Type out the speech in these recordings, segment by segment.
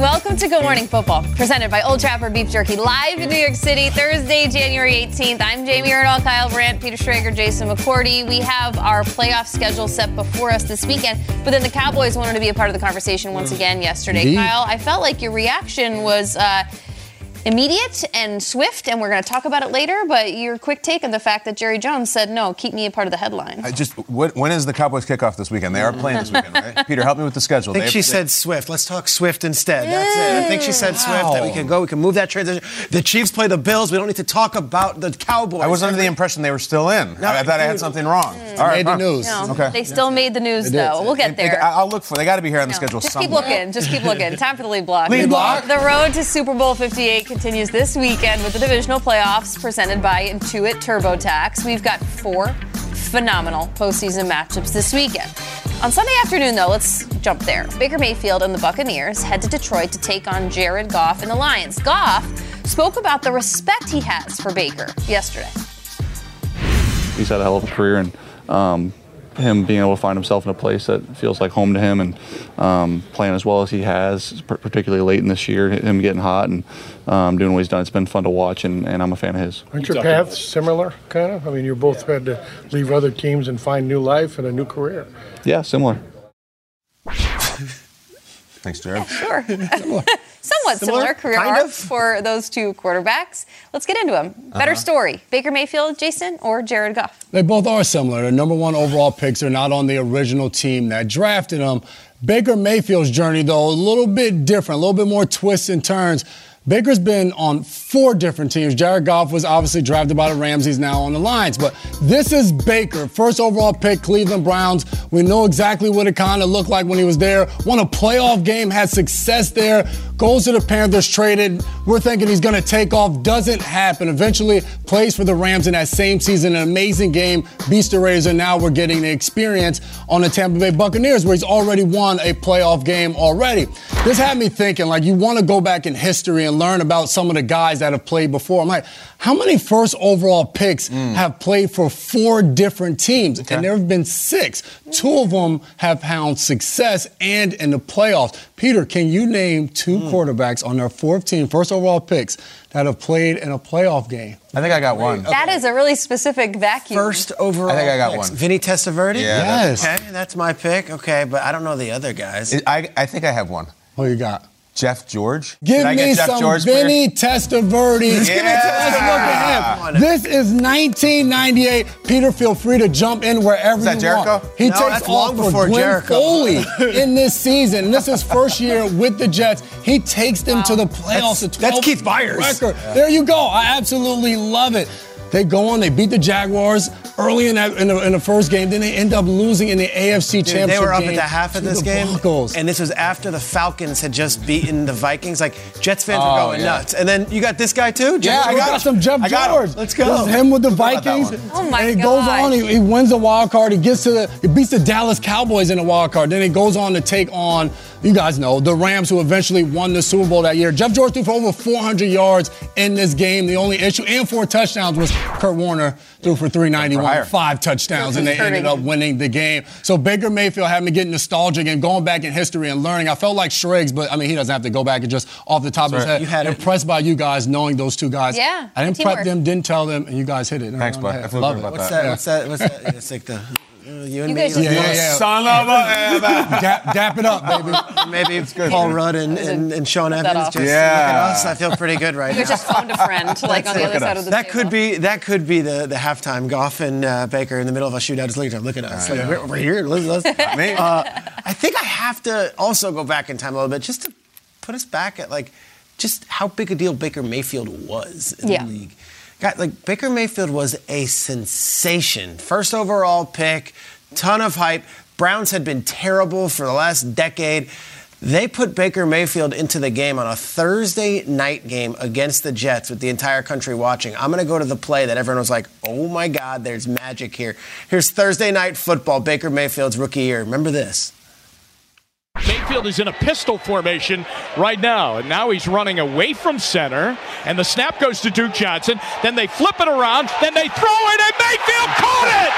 Welcome to Good Morning Football, presented by Old Trapper Beef Jerky, live in New York City, Thursday, January 18th. I'm Jamie Erdahl, Kyle Brandt, Peter Schrager, Jason McCourty. We have our playoff schedule set before us this weekend, but then the Cowboys wanted to be a part of the conversation once again yesterday. Indeed. Kyle, I felt like your reaction was. Uh, Immediate and swift, and we're going to talk about it later. But your quick take on the fact that Jerry Jones said, "No, keep me a part of the headline." I just when, when is the Cowboys kickoff this weekend? They are playing this weekend, right? Peter, help me with the schedule. I think They- she they- said Swift. Let's talk Swift instead. That's it. I think she said Swift that we can go. We can move that transition. The Chiefs play the Bills. We don't need to talk about the Cowboys. I was under the impression they were still in. No, I, I thought I had something wrong. Mm. All right, Made the news. No, Okay. they still made the news though. We'll get They- they- there. I'll look for. They got to be here on the No, schedule Just somewhere. keep looking. Just keep looking. Time for the lead block. Lead block. The road to Super Bowl 58 continues this weekend with the divisional playoffs presented by Intuit TurboTax. We've got four phenomenal postseason matchups this weekend. On Sunday afternoon, though, let's jump there. Baker Mayfield and the Buccaneers head to Detroit to take on Jared Goff and the Lions. Goff spoke about the respect he has for Baker yesterday. he's had a hell of a career and um, him being able to find himself in a place that feels like home to him and um, playing as well as he has, particularly late in this year, him getting hot and um, doing what he's done. It's been fun to watch, and, and I'm a fan of his. Aren't your paths similar, kind of? I mean, you both had to leave other teams and find new life and a new career. Yeah, similar. Thanks, Jared. Sure. Somewhat similar, career kind arc of. for those two quarterbacks. Let's get into them. Better uh-huh. story Baker Mayfield, Jason, or Jared Goff? They both are similar. The number one overall picks are not on the original team that drafted them. Baker Mayfield's journey, though, a little bit different, a little bit more twists and turns. Baker's been on four different teams. Jared Goff was obviously drafted by the Rams. He's now on the Lions. But this is Baker, first overall pick, Cleveland Browns. We know exactly what it kind of looked like when he was there. Won a playoff game, had success there. Goes to the Panthers, traded. We're thinking he's going to take off. Doesn't happen. Eventually plays for the Rams in that same season. An amazing game. Beast the Raiders, and now we're getting the experience on the Tampa Bay Buccaneers, where he's already won a playoff game already. This had me thinking, like, you want to go back in history and learn about some of the guys that have played before. I'm like, how many first overall picks hmm. have played for four different teams? And there have been six. Two of them have found success and in the playoffs. Peter, can you name two hmm. quarterbacks on their fourth team, first overall picks, that have played in a playoff game? I think I got one. That is a really specific vacuum. First overall. I think I got picks. one. Vinny Testaverde. Yeah, Yes. Okay, that's my pick. Okay, but I don't know the other guys. I, I think I have one. Who you got? Jeff George. Give Did I me get Jeff some George, Vinny Testaverde. Let's Yeah. look at him. This is 1998. Peter, feel free to jump in wherever that you Jericho? want. He No, takes that's off long for before Glenn Jericho. Foley in this season. And this is first year with the Jets. He takes them to the playoffs. That's- that's Keith Byars. Record. There you go. I absolutely love it. They go on, they beat the Jaguars early in that in the, in the first game. Then they end up losing in the AFC Dude, Championship they were up game at the half of to this the game, Broncos. and this was after the Falcons had just beaten the Vikings. Like Jets fans were Oh, going yeah. nuts, and then you got this guy too. Yeah, I got some Jeff I got him. George. Let's go. This is him with the Vikings. one. Oh, my and he goes on. He, he wins the wild card. He gets to the. He beats the Dallas Cowboys in the wild card. Then he goes on to take on. You guys know the Rams, who eventually won the Super Bowl that year. Jeff George threw for over 400 yards in this game. The only issue and four touchdowns was Kurt Warner threw for 391, five touchdowns, and they ended up winning the game. So Baker Mayfield had me getting nostalgic and going back in history and learning. I felt like Shriggs, but I mean he doesn't have to go back and just off the top of his head. You had it. impressed by you guys knowing those two guys. Yeah, I didn't teamwork. prep them, didn't tell them, and you guys hit it. Thanks, bud. I feel Love good it. about What's that. that? What's that? What's that? It's like the you and You me. guys- like, Yeah, yeah, yeah. Son of a. Dap, dap it up, baby. Maybe Paul Rudd and, and, and Sean Evans just Yeah. look at us. I feel pretty good right You now. just phoned a friend, like on the other side us. of the That table. could be that could be the, the halftime. Goff and uh, Baker in the middle of a shootout. Just look at them. Look at us. Like, we're, we're here. Let's, let's. Me? Uh, I think I have to also go back in time a little bit just to put us back at like just how big a deal Baker Mayfield was in Yeah. the league. God, like Baker Mayfield was a sensation. First overall pick, ton of hype. Browns had been terrible for the last decade. They put Baker Mayfield into the game on a Thursday night game against the Jets with the entire country watching. I'm going to go to the play that everyone was like, oh my God, there's magic here. Here's Thursday night football, Baker Mayfield's rookie year. Remember this. Mayfield is in a pistol formation right now, and now he's running away from center, and the snap goes to Duke Johnson. Then they flip it around, then they throw it, and Mayfield caught it!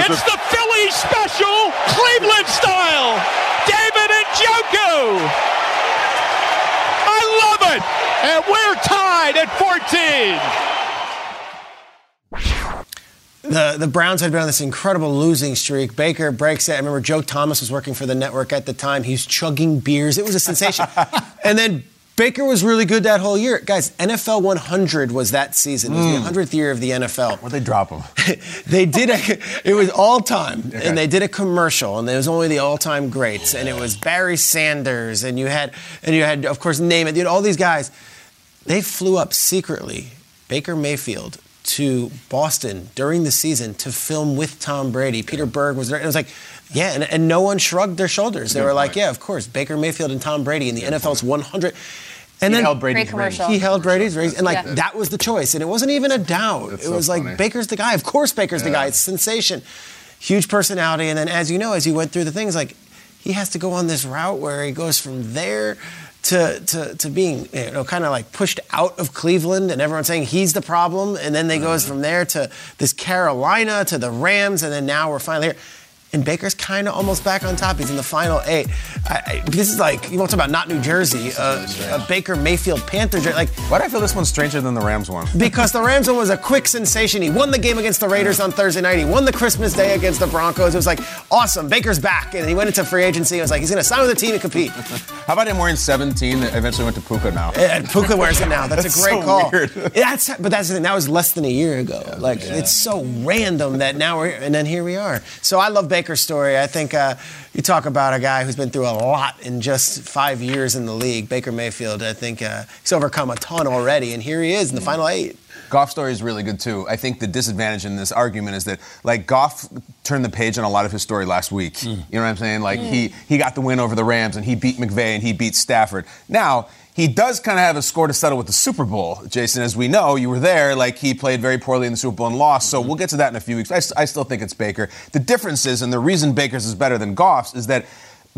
it's the Philly special, Cleveland style. David and Joko. I love it, and we're tied at 14. The, the Browns had been on this incredible losing streak. Baker breaks it. I remember Joe Thomas was working for the network at the time. He's chugging beers. It was a sensation. and then Baker was really good that whole year. Guys, NFL 100 was that season. It was the mm. 100th year of the NFL. Where'd they drop him? they did a, it was all time and they did a commercial and it was only the all-time greats and it was barry sanders and you had and you had of course name it you had all these guys they flew up secretly baker mayfield to boston during the season to film with tom brady peter berg was there and it was like yeah and, and no one shrugged their shoulders they Good were like yeah of course baker mayfield and tom brady in the nfl's 100 and He then held Brady's Great commercial. he held Brady's rings, and like Yeah. that was the choice, and it wasn't even a doubt. That's it so was like funny. Baker's the guy. Of course, Baker's the guy. It's sensation, huge personality, and then as you know, as he went through the things, like he has to go on this route where he goes from there to to, to being you know kind of like pushed out of Cleveland, and everyone's saying he's the problem, and then they goes from there to this Carolina to the Rams, and then now we're finally here. And Baker's kind of almost back on top. He's in the final eight. I, I, this is like you want to talk about not New Jersey, uh, a Baker Mayfield Panther. Like Why do I feel this one's stranger than the Rams one? because the Rams one was a quick sensation. He won the game against the Raiders on Thursday night. He won the Christmas Day against the Broncos. It was like awesome. Baker's back, and he went into free agency. It was like he's going to sign with the team and compete. How about him wearing 17 that eventually went to Puka now? And Puka wears it now. That's, That's a great so call. weird. That's but that's the thing. That was less than a year ago. like it's so random that now we're and then here we are. So I love Baker's story. I think uh, you talk about a guy who's been through a lot in just five years in the league. Baker Mayfield. I think uh, he's overcome a ton already, and here he is in the final eight. Goff story is really good too. I think the disadvantage in this argument is that like Goff turned the page on a lot of his story last week. You know what I'm saying? Like he he got the win over the Rams and he beat McVay and he beat Stafford. Now he does kind of have a score to settle with the Super Bowl, Jason. As we know, you were there. Like he played very poorly in the Super Bowl and lost. So mm-hmm. we'll get to that in a few weeks. I still think it's Baker. The difference is, and the reason Baker's is better than Goff's, is that.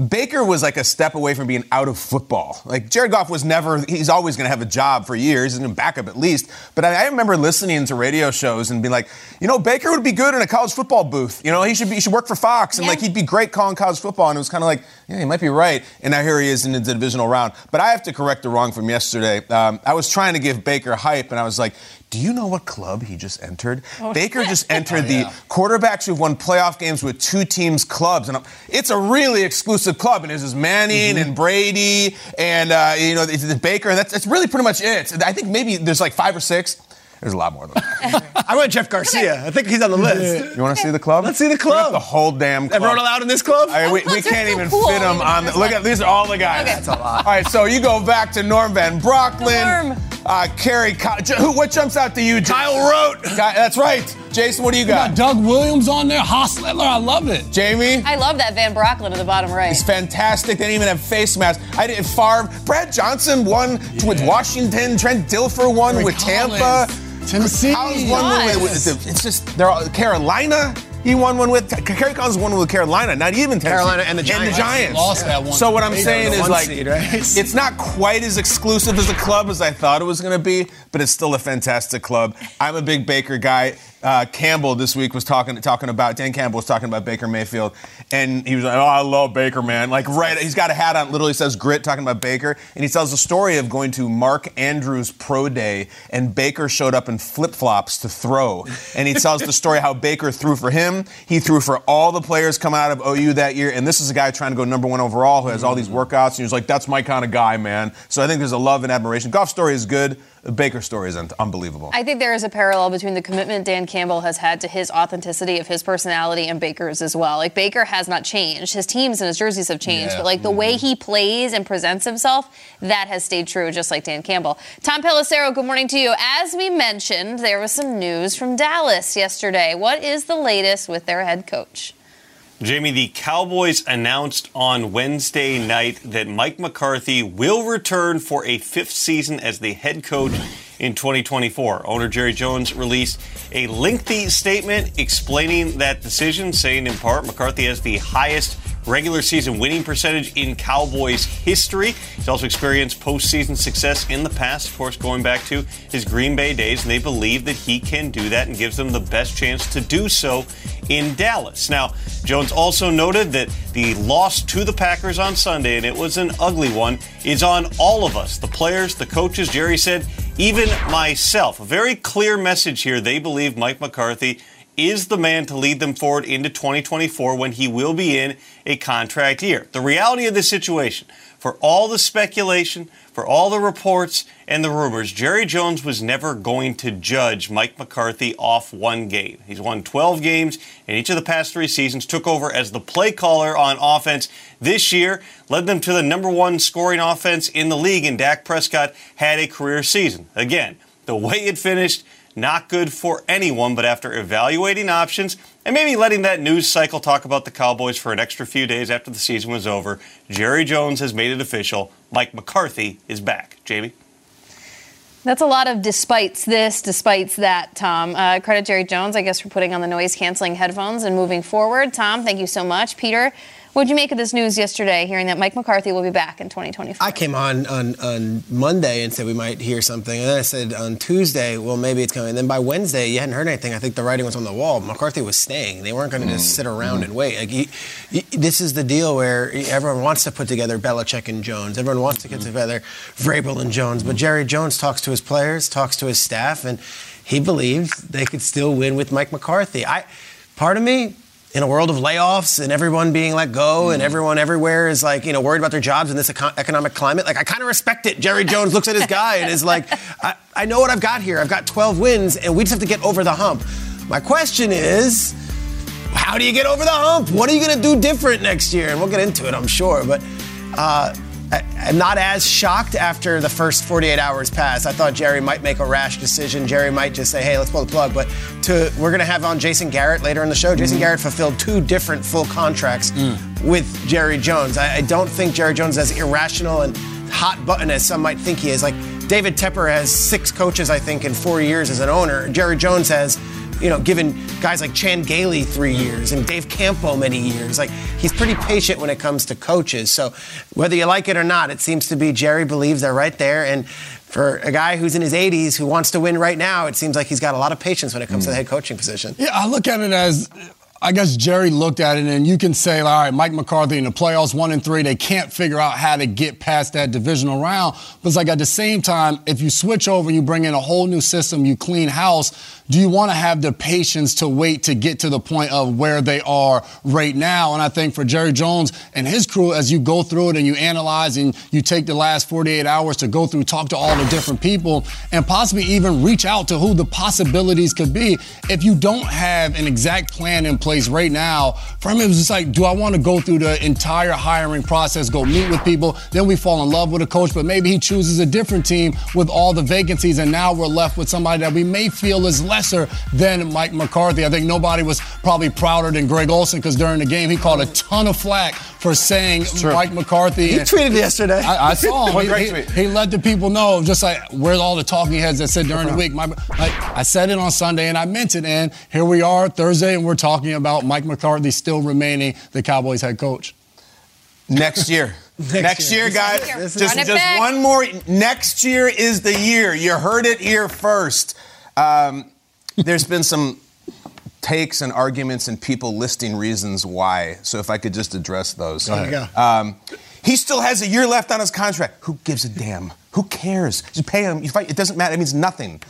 Baker was like a step away from being out of football. Like Jared Goff was never, he's always going to have a job for years and a backup at least. But I, I remember listening to radio shows and being like, you know, Baker would be good in a college football booth. You know, he should be, he should work for Fox and Yeah. like he'd be great calling college football. And it was kind of like, yeah, he might be right. And now here he is in the divisional round. But I have to correct the wrong from yesterday. Um, I was trying to give Baker hype and I was like, do you know what club he just entered? Baker just entered the quarterbacks who've won playoff games with two teams' clubs, and it's a really exclusive club. And it was Manning and Brady and uh, you know it's, it's Baker, and that's, that's really pretty much it. I think maybe there's like five or six. There's a lot more than that. I went Jeff Garcia. I think he's on the list. You want to see the club? Let's see the club. The whole damn club. Everyone allowed in this club? I we, we can't so even cool. fit them on. The, look at these are all the guys. Okay. That's a lot. All right, so you go back to Norm Van Brocklin. Norm. Uh, Kerry, who? What jumps out to you? Kyle Rote. That's right. Jason, what do you got? got Doug Williams on there. Hostetler, I love it. Jamie? I love that Van Brocklin at the bottom right. He's fantastic. They didn't even have face masks. I did Favre. Brad Johnson won with Washington. Trent Dilfer won Ray with Collins. Tampa. Tennessee. I was Collins won with, with, it's just they're all, Carolina. He won one with Kerry Collins won one with Carolina, not even Tennessee. Carolina and the Giants. And the Giants. Lost that one. So what I'm They saying is like seed, right? it's not quite as exclusive as a club as I thought it was going to be, but it's still a fantastic club. I'm a big Baker guy. Uh, Campbell this week was talking talking about Dan Campbell was talking about Baker Mayfield, and he was like, "Oh, I love Baker, man!" Like right, he's got a hat on, literally says "grit," talking about Baker, and he tells the story of going to Mark Andrews pro day, and Baker showed up in flip flops to throw, and he tells the story how Baker threw for him, he threw for all the players coming out of OU that year, and this is a guy trying to go number one overall who has all these workouts, and he was like, "That's my kind of guy, man." So I think there's a love and admiration. Goff story is good. The Baker story is un- unbelievable. I think there is a parallel between the commitment Dan Campbell has had to his authenticity of his personality and Baker's as well. Like Baker has not changed. His teams and his jerseys have changed, Yeah. but like the mm-hmm. way he plays and presents himself, that has stayed true, just like Dan Campbell. Tom Pelissero, good morning to you. As we mentioned, there was some news from Dallas yesterday. What is the latest with their head coach? Jamie, the Cowboys announced on Wednesday night that Mike McCarthy will return for a fifth season as the head coach in 2024. Owner Jerry Jones released a lengthy statement explaining that decision, saying in part McCarthy has the highest regular season winning percentage in Cowboys history. He's also experienced postseason success in the past, of course, going back to his Green Bay days, and they believe that he can do that and gives them the best chance to do so in Dallas. Now, Jones also noted that the loss to the Packers on Sunday, and it was an ugly one, is on all of us the players, the coaches. Jerry said, even myself. A very clear message here. They believe Mike McCarthy is the man to lead them forward into 2024 when he will be in a contract year. The reality of the situation, for all the speculation, for all the reports and the rumors, Jerry Jones was never going to judge Mike McCarthy off one game. He's won 12 games in each of the past three seasons, took over as the play caller on offense this year, led them to the number one scoring offense in the league, and Dak Prescott had a career season. Again, the way it finished, not good for anyone, but after evaluating options and maybe letting that news cycle talk about the Cowboys for an extra few days after the season was over, Jerry Jones has made it official. Mike McCarthy is back. Jamie? That's a lot of despites this, despites that, Tom. Uh, credit Jerry Jones, I guess, for putting on the noise canceling headphones and moving forward. Tom, thank you so much. Peter, what did you make of this news yesterday, hearing that Mike McCarthy will be back in 2024? I came on, on on Monday and said we might hear something, and then I said on Tuesday, well, maybe it's coming. And then by Wednesday, you hadn't heard anything. I think the writing was on the wall. McCarthy was staying. They weren't going to just sit around and wait. Like, he, he- this is the deal where everyone wants to put together Belichick and Jones. Everyone wants to get mm-hmm. together Vrabel and Jones. But Jerry Jones talks to his players, talks to his staff, and he believes they could still win with Mike McCarthy. I, part of me, in a world of layoffs and everyone being let go and everyone everywhere is like, you know, worried about their jobs in this eco- economic climate, like I kind of respect it. Jerry Jones looks at his guy and is like, I, I know what I've got here. I've got 12 wins and we just have to get over the hump. My question is, how do you get over the hump? What are you going to do different next year? And we'll get into it, I'm sure. But uh, I'm not as shocked after the first 48 hours passed. I thought Jerry might make a rash decision. Jerry might just say, "Hey, let's pull the plug." But to we're going to have on Jason Garrett later in the show. Jason mm-hmm. Garrett fulfilled two different full contracts mm. with Jerry Jones. I, I don't think Jerry Jones is as irrational and hot button as some might think he is. Like David Tepper has six coaches, I think, in four years as an owner. Jerry Jones has you know, given guys like Chan Gailey three years and Dave Campo many years. Like he's pretty patient when it comes to coaches. So whether you like it or not, it seems to be Jerry believes they're right there. And for a guy who's in his 80s who wants to win right now, it seems like he's got a lot of patience when it comes to the hmm. head coaching position. Yeah, I look at it as I guess Jerry looked at it, and you can say, all right, Mike McCarthy in the playoffs, one and three, they can't figure out how to get past that divisional round. But it's like at the same time, if you switch over, you bring in a whole new system, you clean house, do you want to have the patience to wait to get to the point of where they are right now? And I think for Jerry Jones and his crew, as you go through it and you analyze and you take the last 48 hours to go through, talk to all the different people, and possibly even reach out to who the possibilities could be, if you don't have an exact plan in place place right now. For him, it was just like, do I want to go through the entire hiring process, go meet with people, then we fall in love with a coach, but maybe he chooses a different team with all the vacancies, and now we're left with somebody that we may feel is lesser than Mike McCarthy. I think nobody was probably prouder than Greg Olsen because during the game he caught a ton of flack for saying Mike McCarthy. He tweeted yesterday. I, I saw him. He- he, he let the people know, just like where all the talking heads that said during the week. My, like, I said it on Sunday and I meant it, and here we are Thursday, and we're talking about Mike McCarthy still remaining the Cowboys head coach. Next year. Next, year, guys. This Just, just back. one more. Next year is the year. You heard it here first. Um, there's been some takes and arguments and people listing reasons why. So if I could just address those. Go ahead. There you Um, he still has a year left on his contract. Who gives a damn? Who cares? You pay him. You fight. It doesn't matter. It means nothing.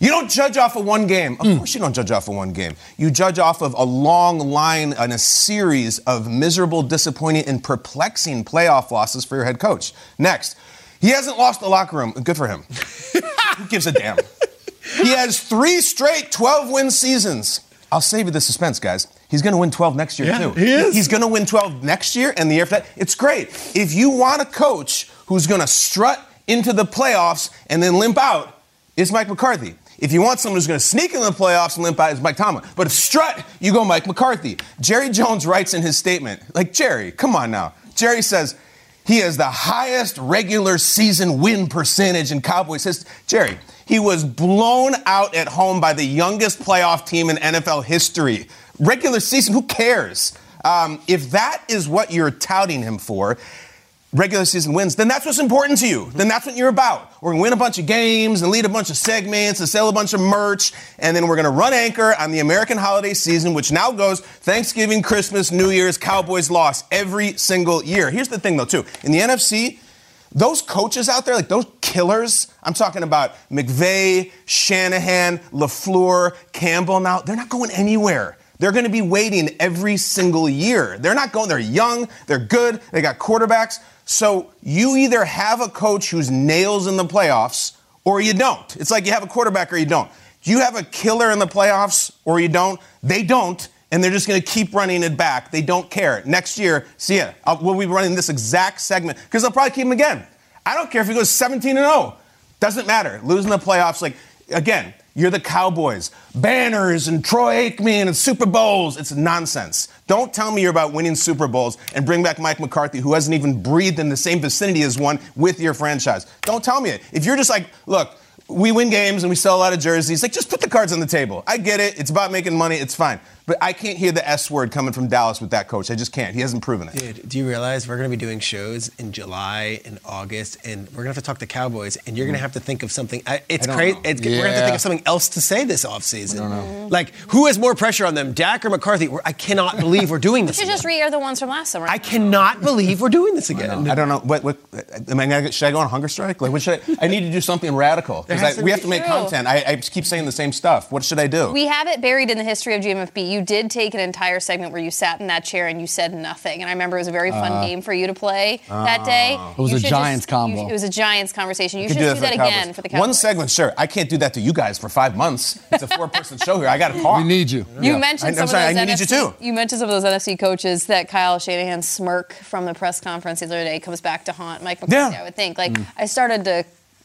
You don't judge off of one game. Of course, you don't judge off of one game. You judge off of a long line and a series of miserable, disappointing, and perplexing playoff losses for your head coach. Next, he hasn't lost the locker room. Good for him. Who gives a damn? He has three straight 12 win seasons. I'll save you the suspense, guys. He's going to win 12 next year, Yeah, too. he is. He's going to win 12 next year and the year after that. It's great. If you want a coach who's going to strut into the playoffs and then limp out, it's Mike McCarthy. If you want someone who's going to sneak into the playoffs and limp out, it's Mike Tomlin. But if strut, you go Mike McCarthy. Jerry Jones writes in his statement, like, Jerry, come on now. Jerry says, he has the highest regular season win percentage in Cowboys history. Jerry, he was blown out at home by the youngest playoff team in NFL history. Regular season, who cares? Um, if that is what you're touting him for, regular season wins, then that's what's important to you. Then that's what you're about. We're gonna win a bunch of games and lead a bunch of segments and sell a bunch of merch, and then we're gonna run anchor on the American holiday season, which now goes Thanksgiving, Christmas, New Year's, Cowboys loss every single year. Here's the thing though, too. In the NFC, those coaches out there, like those killers, I'm talking about McVay, Shanahan, LaFleur, Campbell now, they're not going anywhere. They're going to be waiting every single year. They're not going, they're young, they're good, they got quarterbacks. So you either have a coach who's nails in the playoffs or you don't. It's like you have a quarterback or you don't. Do you have a killer in the playoffs or you don't? They don't, and they're just going to keep running it back. They don't care. Next year, see ya. I'll, we'll be running this exact segment because they'll probably keep him again. I don't care if he goes 17 and 0. Doesn't matter. Losing the playoffs, like again, you're the Cowboys. Banners and Troy Aikman and Super Bowls. It's nonsense. Don't tell me you're about winning Super Bowls and bring back Mike McCarthy, who hasn't even breathed in the same vicinity as one with your franchise. Don't tell me it. If you're just like, look, we win games and we sell a lot of jerseys, like just put the cards on the table. I get it. It's about making money. It's fine. But I can't hear the S word coming from Dallas with that coach. I just can't. He hasn't proven it. Dude, do you realize we're going to be doing shows in July and August, and we're going to have to talk to the Cowboys, and you're going to mm-hmm. have to think of something. I, it's I crazy. know. It's, We're going to have to think of something else to say this offseason. I don't know. Mm-hmm. Like, who has more pressure on them, Dak or McCarthy? I cannot believe we're doing You this. should again. just re-air the ones from last summer. I cannot believe we're doing this again. I don't know. What, what, am I gonna, should I go on hunger strike? Like, what should I? I need to do something radical There because we have to make True. content. I, I keep saying the same stuff. What should I do? We have it buried in the history of GMFB. You did take an entire segment where you sat in that chair and you said nothing. And I remember it was a very fun Uh, game for you to play that day. It was You a Giants just- you- it was a Giants conversation. You Could should do that, for the again Cowboys. for the Cowboys. One segment, sure. I can't do that to you guys for five months. It's a four-person show here. I got to call. We need you. You Yeah. mentioned I, some I'm sorry. of those I need NFC, you too. You mentioned some of those NFC coaches that Kyle Shanahan's smirk from the press conference the other day comes back to haunt Mike McCarthy. Yeah. I would think. Like Mm. I started to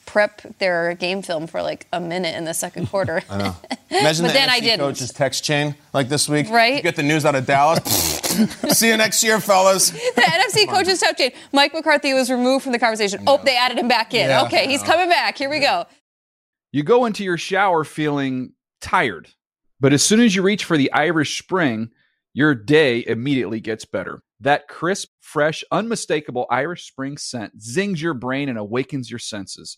prep their game film for like a minute in the second quarter. I know. Imagine But the then NFC I didn't. coach's text chain like this week. Right. You get the news out of Dallas. See you next year, fellas. The NFC coaches text chain. Mike McCarthy was removed from the conversation. Oh, they added him back in. Yeah. okay, he's coming back. Here we go. You go into your shower feeling tired, but as soon as you reach for the Irish Spring, your day immediately gets better. That crisp, fresh, unmistakable Irish Spring scent zings your brain and awakens your senses.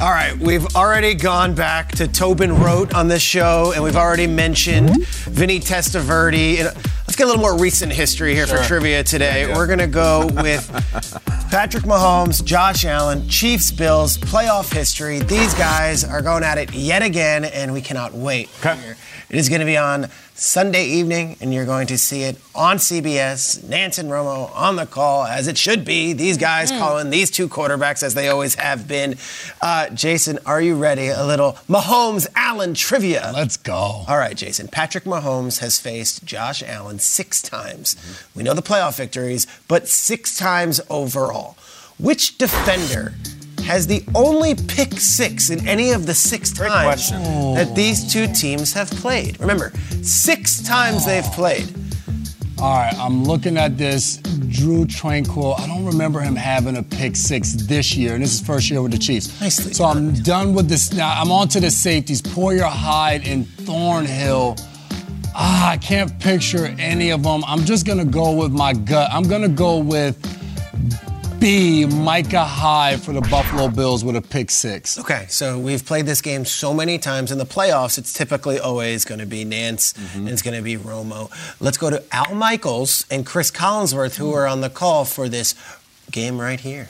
All right, we've already gone back to Tobin Rote on this show, and we've already mentioned Vinny Testaverde. Let's get a little more recent history here for trivia today. Yeah. We're going to go with Patrick Mahomes, Josh Allen, Chiefs, Bills, playoff history. These guys are going at it yet again, and we cannot wait. Here. It is going to be on Sunday evening, and you're going to see it on CBS. Nantz and Romo on the call, as it should be. These guys calling these two quarterbacks as they always have been. Uh, Jason, are you ready? A little Mahomes Allen trivia. Let's go. All right, Jason. Patrick Mahomes has faced Josh Allen six times. We know the playoff victories, but six times overall. Which defender has the only pick six in any of the six times that these two teams have played? Remember, six times they've played. All right, I'm looking at this. Drue Tranquill. I don't remember him having a pick six this year, and this is first year with the Chiefs. Nicely so I'm done with this. Now I'm on to the safeties. Poyer Hyde and Thornhill. Ah, I can't picture any of them. I'm just gonna go with my gut. I'm gonna go with B. Micah Hyde for the Buffalo Bills with a pick six. Okay, so we've played this game so many times in the playoffs. It's typically always going to be Nantz and it's going to be Romo. Let's go to Al Michaels and Cris Collinsworth, who are on the call for this game right here.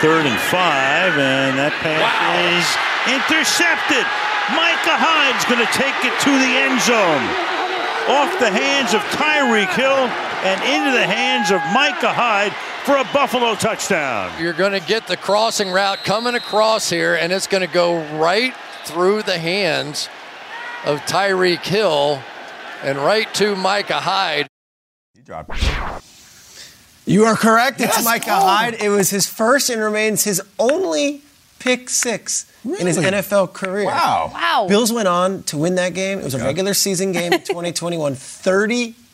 Third and five, and that pass is intercepted. Micah Hyde's going to take it to the end zone. Off the hands of Tyreek Hill and into the hands of Micah Hyde for a Buffalo touchdown. You're going to get the crossing route coming across here, and it's going to go right through the hands of Tyreek Hill and right to Micah Hyde. You are correct. It's Yes. Micah Oh. Hyde. It was his first and remains his only pick six in his NFL career. Wow. Wow. Bills went on to win that game. It was a regular season game in 2021,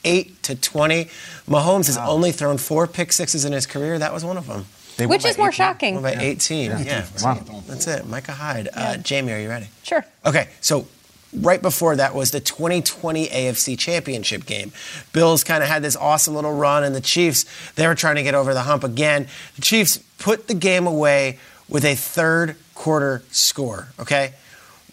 38 to 20. Mahomes has only thrown four pick sixes in his career. That was one of them. Which is more shocking? Won by 18. Yeah. Yeah. Wow. That's it. Micah Hyde. Uh, Jamie, are you ready? Sure. Okay, so right before that was the 2020 AFC Championship game. Bills kind of had this awesome little run, and the Chiefs, they were trying to get over the hump again. The Chiefs put the game away with a third quarter score, okay?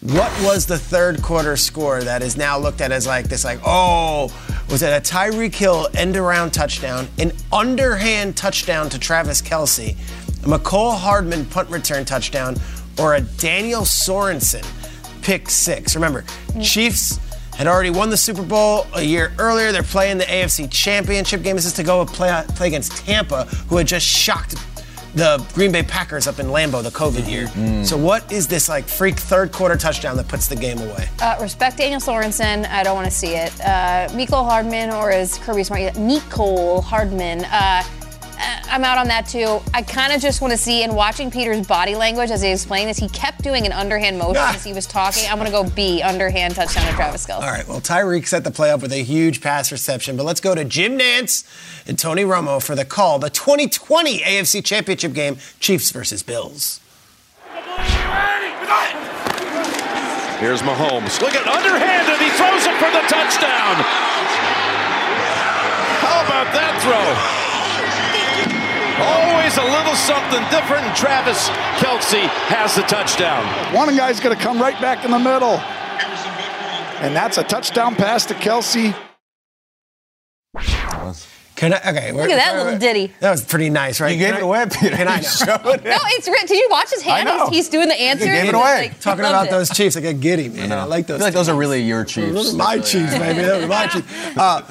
What was the third quarter score that is now looked at as like this, like, oh, was it a Tyreek Hill end around touchdown, an underhand touchdown to Travis Kelce, a Mecole Hardman punt return touchdown, or a Daniel Sorensen pick six? Remember, mm. Chiefs had already won the Super Bowl a year earlier. They're playing the AFC Championship game. This is to go play, play against Tampa, who had just shocked the Green Bay Packers up in Lambeau the COVID year. So, what is this like freak third quarter touchdown that puts the game away? Uh, respect Daniel Sorensen. I don't want to see it. Uh, Mecole Hardman, or is Kirby Smart, Mecole Hardman. Uh, I'm out on that too. I kind of just want to see, and watching Peter's body language as he explained this, he kept doing an underhand motion as he was talking. I'm going to go B, underhand touchdown to Travis Kelce. All right, well, Tyreek set the play up with a huge pass reception, but let's go to Jim Nantz and Tony Romo for the call. The 2020 AFC Championship game, Chiefs versus Bills. Here's Mahomes. Look at underhanded. He throws it for the touchdown. How about that throw? Always a little something different, and Travis Kelce has the touchdown. One guy's going to come right back in the middle. And that's a touchdown pass to Kelce. Can I? Okay. Look at that little ditty. That was pretty nice, right? You gave it away, Peter. Can I You showed it. No, it's written. Did you watch his hand? He's, he's doing the answer. gave it away. like- Talking about it. those Chiefs, I get giddy, man. I, like I those. feel like those are really your Chiefs. Those are my Chiefs, baby. Those are my Chiefs. Uh,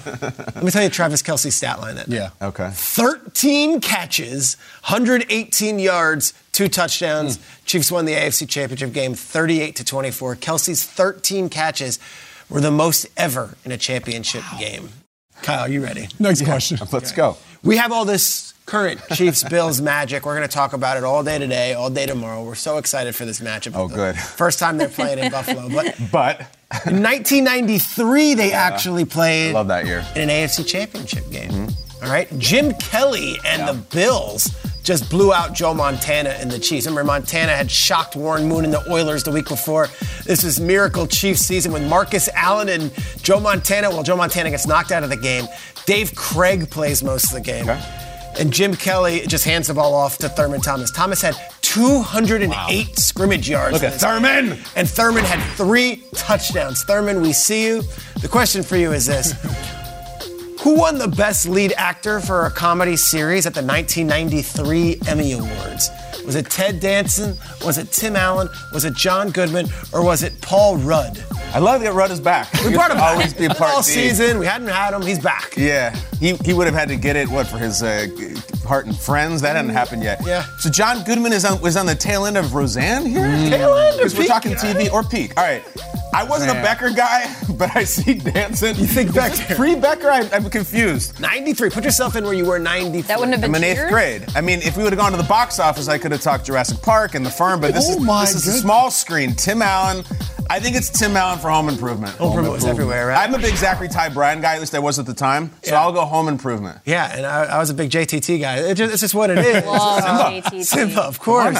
let me tell you Travis Kelce's stat line that Yeah. Okay. 13 catches, 118 yards, two touchdowns. Chiefs won the AFC Championship game 38 to 24. Kelce's 13 catches were the most ever in a championship game. Kyle, you ready? Next question. Let's go. We have all this current Chiefs Bills magic. We're going to talk about it all day today, all day tomorrow. We're so excited for this matchup. Oh, good. First time they're playing in Buffalo. But But in 1993, they actually I played love that year. in an AFC Championship game. Mm-hmm. All right, Jim Kelly and the Bills just blew out Joe Montana and the Chiefs. Remember, Montana had shocked Warren Moon and the Oilers the week before. This was miracle Chiefs season with Marcus Allen and Joe Montana. Well, Joe Montana gets knocked out of the game. Dave Krieg plays most of the game. And Jim Kelly just hands the ball off to Thurman Thomas. Thomas had 208 scrimmage yards. Look at this game. Thurman. And Thurman had three touchdowns. Thurman, we see you. The question for you is this Who won the Best Lead Actor for a Comedy Series at the 1993 Emmy Awards? Was it Ted Danson? Was it Tim Allen? Was it John Goodman? Or was it Paul Rudd? I love that Rudd is back. We brought him back. always be a part all D. season. We hadn't had him. He's back. Yeah, he, he would have had to get it what for his uh, Heart and Friends. That hadn't happened yet. Yeah. So John Goodman is on, was on the tail end of Roseanne here. Tail end or Because we're talking yeah. TV or peak. All right. I wasn't a Becker guy, but I see Danson. You think Becker? Pre Becker, I, I'm confused. 93. Put yourself in where you were 93. That wouldn't have been I'm in eighth cheers? grade. I mean, if we would have gone to the box office, I could have talked Jurassic Park and The Firm, but this Oh is this is a small screen. Tim Allen. I think it's Tim Allen for Home Improvement. Home Improvement was everywhere, right? I'm a big Zachary Ty Bryan guy, at least I was at the time. So Yeah. I'll go Home Improvement. Yeah, and I, I was a big JTT guy. It just, it's just what it is. Love Simba. JTT. Simba, of course.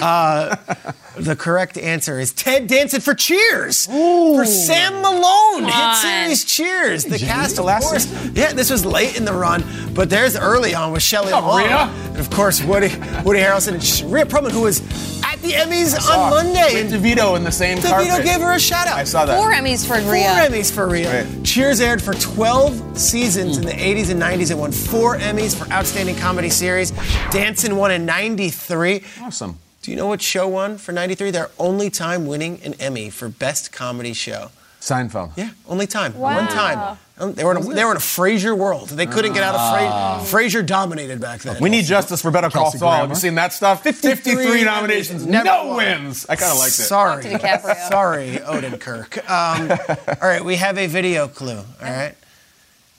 Uh, the correct answer is Ted Danson for Cheers. For Sam Malone, hit series Cheers. The cast, of last course. Yeah, this was late in the run, but there's early on with Shelley Oh, Long. Rhea. And of course, Woody, Woody Harrelson and Sh- Rhea Perlman, who was at the Emmys on Monday. With DeVito in the same DeVito carpet. gave her a shout out. I saw that. Four Emmys for Four Rhea. Emmys for Rhea. Right. Cheers aired for 12 seasons in hmm. the 80s and 90s. It won four Emmys for Outstanding Comedy Series. Danson won in 93. Awesome. Do you know what show won for 93? Their only time winning an Emmy for Best Comedy Show. Seinfeld. Yeah, only time. Wow. One time. Um, They were, in a, they were in a Frasier world. They couldn't get out of Ah. Frasier. Frasier dominated back then. We need justice for Better Call Kelsey Saul. Have you seen that stuff? 53, 53 nominations, never no won. wins. I kind of liked it. Sorry. Talk to DiCaprio. Sorry, Odenkirk. Um, all right, we have a video clue. All right.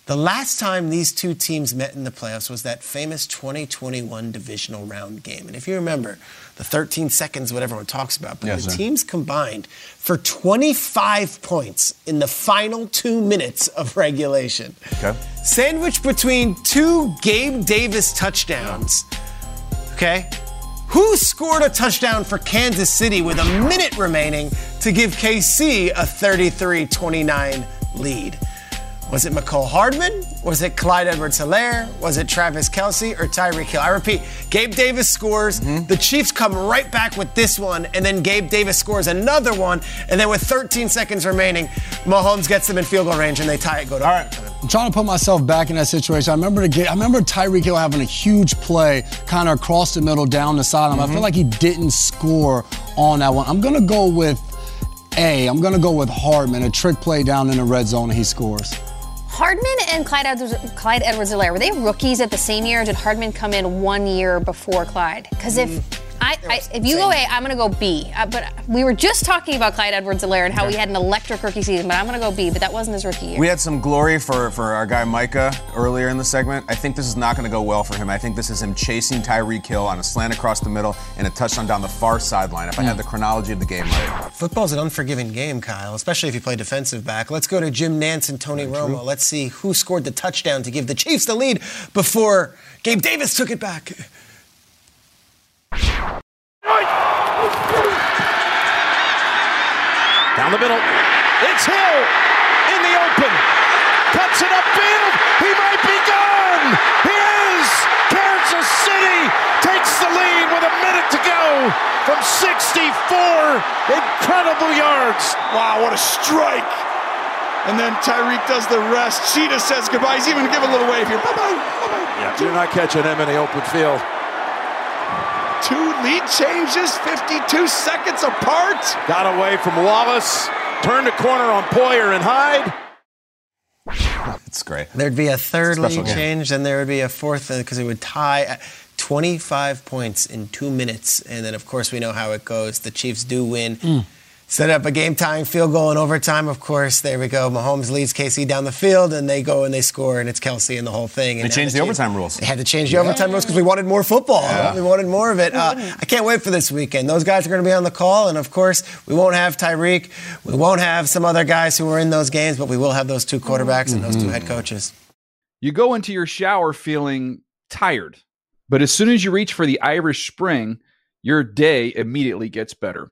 The last time these two teams met in the playoffs was that famous 2021 divisional round game. And if you remember, the 13 seconds, what everyone talks about, but Yes, the sir. teams combined for 25 points in the final two minutes of regulation. Okay. Sandwiched between two Gabe Davis touchdowns. Okay? Who scored a touchdown for Kansas City with a minute remaining to give KC a 33 29 lead? Was it Mecole Hardman? Was it Clyde Edwards Helaire? Was it Travis Kelce or Tyreek Hill? I repeat, Gabe Davis scores. Mm-hmm. The Chiefs come right back with this one, and then Gabe Davis scores another one. And then with 13 seconds remaining, Mahomes gets them in field goal range and they tie it, go to All right. I'm trying to put myself back in that situation. I remember the game, I remember Tyreek Hill having a huge play kind of across the middle down the sideline. I feel mm-hmm. like he didn't score on that one. I'm gonna go with A. I'm gonna go with Hardman, a trick play down in the red zone and he scores. Hardman and Clyde Edwards, Clyde Edwards-Helaire, were they rookies at the same year? Or did Hardman come in one year before Clyde? Because if mm. I, I, if you go A, I'm going to go B. Uh, but we were just talking about Clyde Edwards-Helaire and how he had an electric rookie season, but I'm going to go B. But that wasn't his rookie year. We had some glory for, for our guy Micah earlier in the segment. I think this is not going to go well for him. I think this is him chasing Tyreek Hill on a slant across the middle and a touchdown down the far sideline. If I had the chronology of the game right. Football's an unforgiving game, Kyle, especially if you play defensive back. Let's go to Jim Nantz and Tony Romo. Let's see who scored the touchdown to give the Chiefs the lead before Gabe Davis took it back. Down the middle. It's Hill in the open. Cuts it upfield. He might be gone. He is. Kansas City takes the lead with a minute to go from 64 incredible yards. Wow, what a strike. And then Tyreek does the rest. Cheetah says goodbye. He's even giving a little wave here. Bye bye. Yeah, you're not catching him in the open field. Two lead changes, 52 seconds apart. Got away from Wallace. Turned a corner on Poyer and Hyde. It's great. There'd be a third Special lead game. change, and there would be a fourth uh, because it would tie at 25 points in two minutes. And then, of course, we know how it goes. The Chiefs do win. Hmm. Set up a game tying field goal in overtime, of course. There we go. Mahomes leads KC down the field, and they go and they score, and it's Kelce and the whole thing. They And now changed the Chiefs- overtime rules. They had to change the overtime rules because we wanted more football. Yeah. We wanted more of it. Uh, I can't wait for this weekend. Those guys are going to be on the call, and of course, we won't have Tyreek. We won't have some other guys who were in those games, but we will have those two quarterbacks and those two head coaches. You go into your shower feeling tired, but as soon as you reach for the Irish Spring, your day immediately gets better.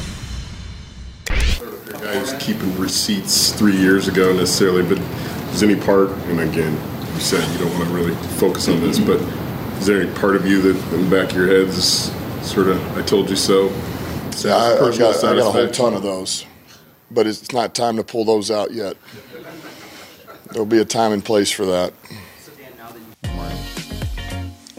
Guys keeping receipts three years ago necessarily, but is any part, and again, you said you don't want to really focus on this, but is there any part of you that in the back of your head is sort of, I told you so? Yeah, I, I've got, I got a whole ton of those, but it's not time to pull those out yet. There'll be a time and place for that.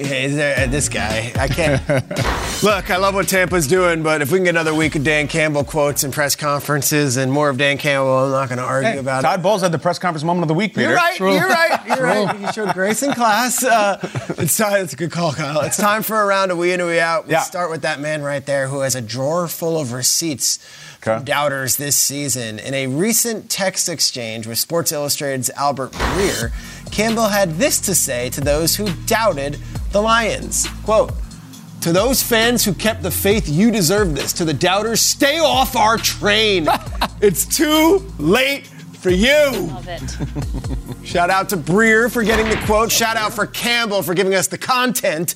Yeah, is there, uh, this guy. I can't. Look, I love what Tampa's doing, but if we can get another week of Dan Campbell quotes and press conferences and more of Dan Campbell, I'm not going to argue Hey, about Todd it. Todd Bowles had the press conference moment of the week, Peter. You're right. You're right. You're right. He showed grace in class. Uh, it's time. It's a good call, Kyle. It's time for a round of we in and we out. We Yeah. start with that man right there who has a drawer full of receipts from doubters this season. In a recent text exchange with Sports Illustrated's Albert Breer, Campbell had this to say to those who doubted the Lions. Quote. To those fans who kept the faith, you deserve this. To the doubters, stay off our train. it's too late for you. Love it. Shout out to Breer for getting the quote. Shout out for Campbell for giving us the content.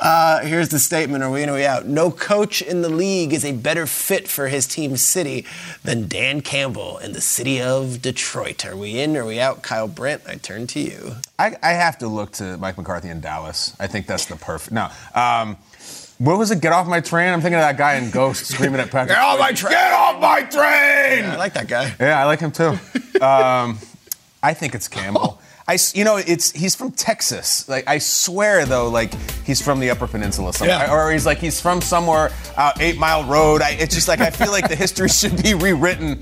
Uh, here's the statement. Are we in or we out? No coach in the league is a better fit for his team's city than Dan Campbell in the city of Detroit. Are we in or we out? Kyle Brandt, I turn to you. I, I have to look to Mike McCarthy in Dallas. I think that's the perfect. No. Um, what was it? Get off my train. I'm thinking of that guy in Ghost screaming at Patrick. Get off my train! Get off my train! I like that guy. Yeah, I like him too. Um, I think it's Campbell. I, you know, it's he's from Texas. Like I swear though, like he's from the Upper Peninsula somewhere, Yeah. or he's like he's from somewhere out Eight Mile Road. I, it's just like I feel like the history should be rewritten.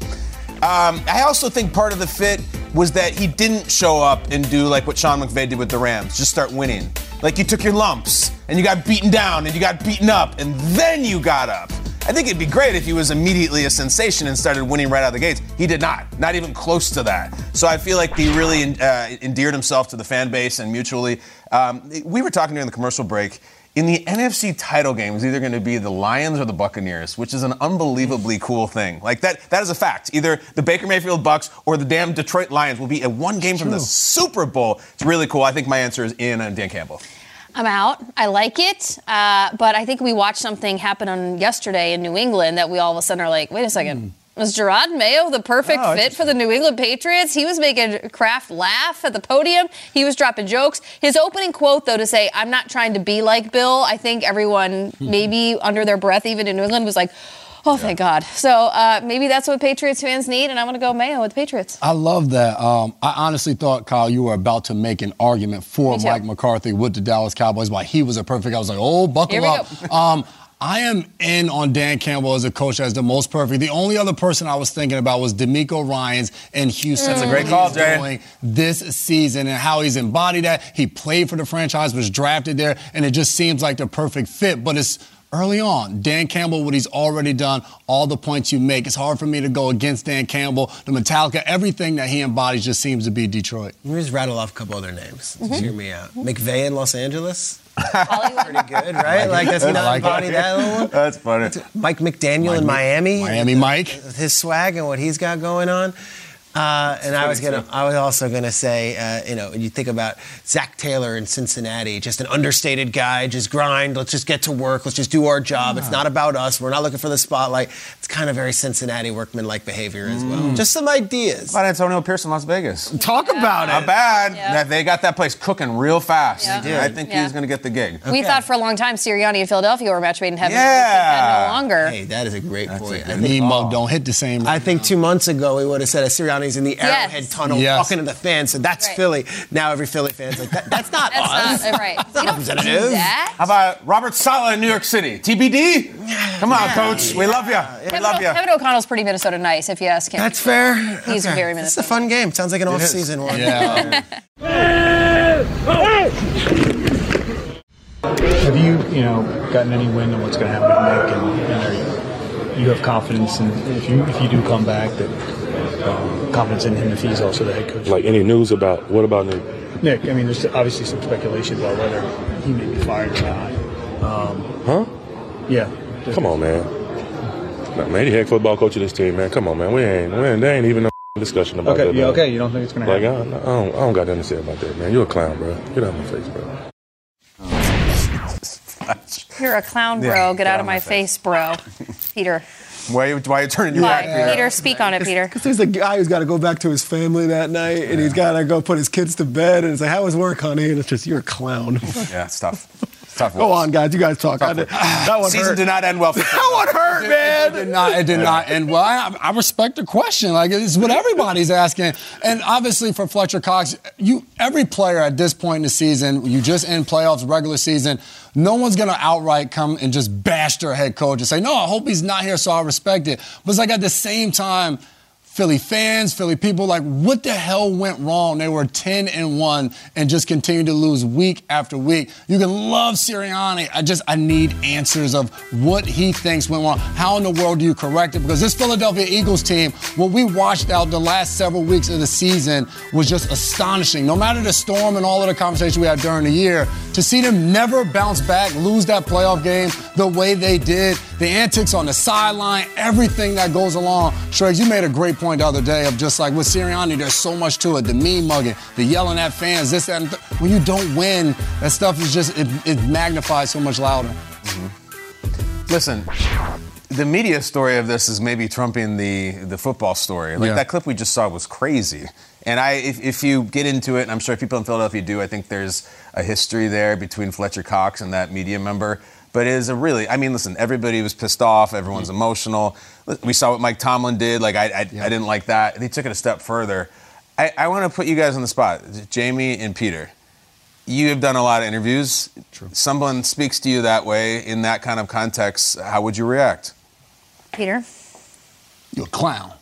Um, I also think part of the fit was that he didn't show up and do like what Sean McVay did with the Rams, just start winning. Like you took your lumps and you got beaten down and you got beaten up and then you got up. I think it'd be great if he was immediately a sensation and started winning right out of the gates. He did not, not even close to that. So I feel like he really uh, endeared himself to the fan base and mutually. Um, we were talking during the commercial break. In the NFC title game is either going to be the Lions or the Buccaneers, which is an unbelievably cool thing. Like that, that is a fact. Either the Baker Mayfield Bucks or the damn Detroit Lions will be at one game from the Super Bowl. It's really cool. I think my answer is in and Dan Campbell. I'm out. I like it, uh, but I think we watched something happen on yesterday in New England that we all of a sudden are like, wait a second. Was Jerod Mayo the perfect Oh, fit for the New England Patriots? He was making Kraft laugh at the podium. He was dropping jokes. His opening quote, though, to say, I'm not trying to be like Bill, I think everyone, maybe under their breath, even in New England, was like, oh, thank God. So uh, maybe that's what Patriots fans need, and I'm going to go Mayo with the Patriots. I love that. Um, I honestly thought, Kyle, you were about to make an argument for Mike McCarthy with the Dallas Cowboys, why he was a perfect. I was like, oh, buckle Here we up. um, I am in on Dan Campbell as a coach as the most perfect. The only other person I was thinking about was DeMeco Ryans in Houston. That's a great call, he's Jay. This season and how he's embodied that. He played for the franchise, was drafted there, and it just seems like the perfect fit. But it's early on. Dan Campbell, what he's already done, all the points you make. It's hard for me to go against Dan Campbell, the Metallica, everything that he embodies just seems to be Detroit. Let me just rattle off a couple other names. Mhm. Hear me out. McVay in Los Angeles. Pretty good, right? Like, does he I not like embody it. that little one? That's funny. Mike McDaniel Mike in Mc- Miami. Miami Mike. With his swag and what he's got going on. Uh, and I was gonna, I was also gonna say, uh, you know, when you think about Zac Taylor in Cincinnati, just an understated guy, just grind. Let's just get to work. Let's just do our job. It's not about us. We're not looking for the spotlight. It's kind of very Cincinnati workman-like behavior as well. Mm. Just some ideas. About Antonio Pierce in Las Vegas. Talk about Not it. bad. That- They got that place cooking real fast. Yeah. They did. I think Yeah. he's going to get the gig. We thought for a long time Sirianni and Philadelphia were match made in heaven. Yeah. No longer. Hey, that is a great point. I think- meme mug don't hit the same. I think two months ago we would have said Sirianni's in the Yes. Arrowhead Tunnel Yes. talking to the fans, so that's Right. Philly. Now every Philly fan's like, that, that's not That's us. not right. You don't do representative. that. How about Robert Saleh in New York City? TBD? Come on, coach. We love you. We Kevin, love you. Kevin O'Connell's pretty Minnesota nice, if you ask him. That's fair. He's Okay. very Minnesota. It's a fun game. Sounds like an off-season one. Yeah. Have you, you know, gotten any wind on what's going to happen with Nick, and, and are you, you have confidence in if you if you do come back that um, confidence in him if he's also the head coach? Like any news about what about Nick? Nick, I mean, there's obviously some speculation about whether he may be fired or not. Um, Huh? yeah. Come on, man. No, man, he head football coach of this team, man. Come on, man. We ain't, we ain't there ain't even no discussion about Okay, that. yeah, okay. You don't think it's going to Like, I happen? don't, I, don't, I don't got nothing to say about that, man. You're a clown, bro. Get out of my face, bro. You're a clown, bro. Yeah, get, out of my face, bro. Peter. Why, you- why you turning your Why? back? Peter, speak on it, Peter. Because there's a guy who's got to go back to his family that night, and he's got to go put his kids to bed, and it's like, "How was work, honey?" And it's just, "You're a clown." Yeah, it's tough. It's tough. go on, guys. You guys talk. I did- that one Season hurt. did not end well for That one hurt, man. It did not. It did not end well. I, I respect the question. Like it's what everybody's asking, and obviously for Fletcher Cox, you every player at this point in the season, you just end playoffs, regular season. No one's gonna outright come and just bash their head coach and say, "No, I hope he's not here, so I respect it." But it's like at the same time. Philly fans, Philly people, like what the hell went wrong? They were 10 and 1 and just continued to lose week after week. You can love Sirianni. I just I need answers of what he thinks went wrong. How in the world do you correct it? Because this Philadelphia Eagles team, what we watched out the last several weeks of the season was just astonishing. No matter the storm and all of the conversation we had during the year, to see them never bounce back, lose that playoff game the way they did, the antics on the sideline, everything that goes along. Schrags, you made a great point the other day of just like with Sirianni, there's so much to it. The meme mugging, the yelling at fans, this, that, and th- when you don't win, that stuff is just, it, it magnifies so much louder. Mm-hmm. Listen, the media story of this is maybe trumping the the football story. Like Yeah. that clip we just saw was crazy. And I, if, if you get into it, and I'm sure people in Philadelphia do, I think there's a history there between Fletcher Cox and that media member. But it is a really, I mean, listen, everybody was pissed off. Everyone's mm-hmm. emotional. We saw what Mike Tomlin did. Like, I, I, I didn't like that. And he took it a step further. I, I want to put you guys on the spot, Jamie and Peter. You have done a lot of interviews. True. Someone speaks to you that way in that kind of context. How would you react? Peter? You're a clown.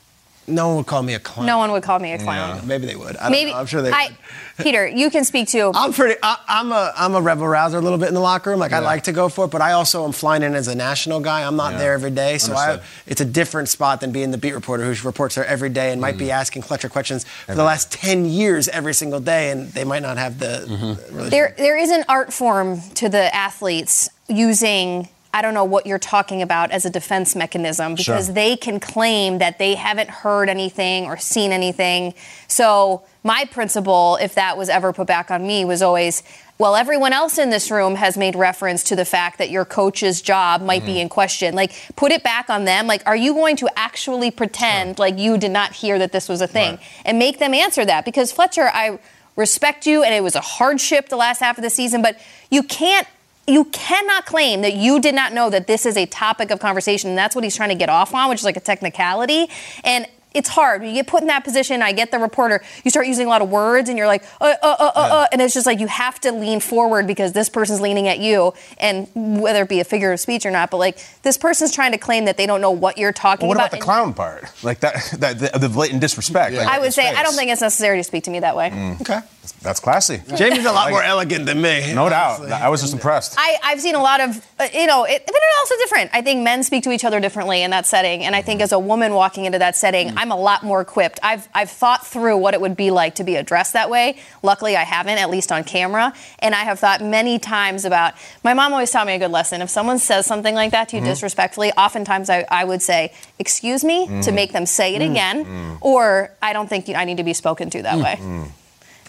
No one would call me a clown. No one would call me a clown. Maybe they would. I don't Maybe know. I'm sure they. I, Peter, you can speak to. I'm pretty. I, I'm a I'm a rebel rouser a little bit in the locker room. Like I like to go for it, but I also am flying in as a national guy. I'm not Yeah. there every day, so I, it's a different spot than being the beat reporter who reports there every day and might be asking Fletcher questions for. Every the last ten years every single day, and they might not have the. Mm-hmm. really- There, there is an art form to the athletes using. I don't know what you're talking about as a defense mechanism because Sure. they can claim that they haven't heard anything or seen anything. So, my principle, if that was ever put back on me, was always well, everyone else in this room has made reference to the fact that your coach's job might be mm-hmm. in question. Like, put it back on them. Like, are you going to actually pretend like you did not hear that this was a thing and make them answer that? Because, Fletcher, I respect you, and it was a hardship the last half of the season, but you can't. You cannot claim that you did not know that this is a topic of conversation, and that's what he's trying to get off on, which is like a technicality. And it's hard. When you get put in that position, I get the reporter, you start using a lot of words, and you're like, uh, uh, uh, uh, uh, and it's just like you have to lean forward because this person's leaning at you, and whether it be a figure of speech or not, but like this person's trying to claim that they don't know what you're talking What about. What about the clown part? Like that, that the, the blatant disrespect. like, I would his say I don't think it's necessary to speak to me that way. Okay. That's classy. Jamie's a lot Like more it. elegant than me. No doubt. I was just impressed. I, I've seen a lot of, uh, you know, it, but it's also different. I think men speak to each other differently in that setting. And I think as a woman walking into that setting, I'm a lot more equipped. I've, I've thought through what it would be like to be addressed that way. Luckily, I haven't, at least on camera. And I have thought many times about, my mom always taught me a good lesson. If someone says something like that to you Mhm. disrespectfully, oftentimes I, I would say, excuse me, to Mm. make them say it Mm. again. Mm. Or I don't think I need to be spoken to that way.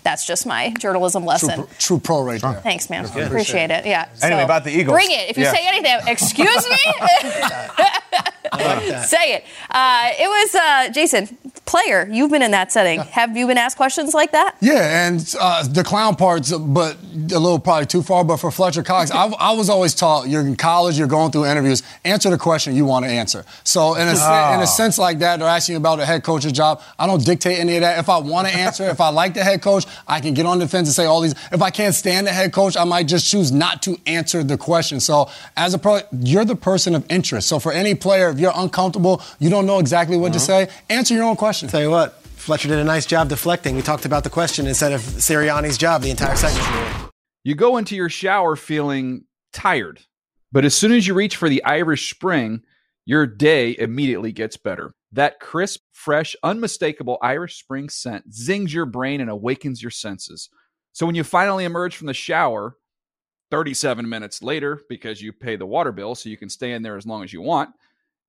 That's just my journalism lesson. True pro right there. Thanks, man. good. Appreciate it. Yeah. Anyway, So, about the Eagles. Bring it. If you Yeah. say anything, excuse me. say it. Uh, it was uh, Jason, player. You've been in that setting. Have you been asked questions like that? Yeah, and uh, the clown parts, but a little probably too far. But for Fletcher Cox, I, I was always taught you're in college, you're going through interviews, answer the question you want to answer. So in a, sen- in Ah. a sense like that, they're asking you about a head coach's job. I don't dictate any of that. If I want to answer, if I like the head coach, I can get on the fence and say all these. If I can't stand the head coach, I might just choose not to answer the question. So as a pro, you're the person of interest. So for any player, if you're uncomfortable, you don't know exactly what to uh-huh. say, answer your own question. Tell you what, Fletcher did a nice job deflecting. We talked about the question instead of Sirianni's job the entire segment. You go into your shower feeling tired, but as soon as you reach for the Irish Spring, your day immediately gets better. That crisp, fresh, unmistakable Irish Spring scent zings your brain and awakens your senses. So when you finally emerge from the shower, 37 minutes later, because you pay the water bill so you can stay in there as long as you want,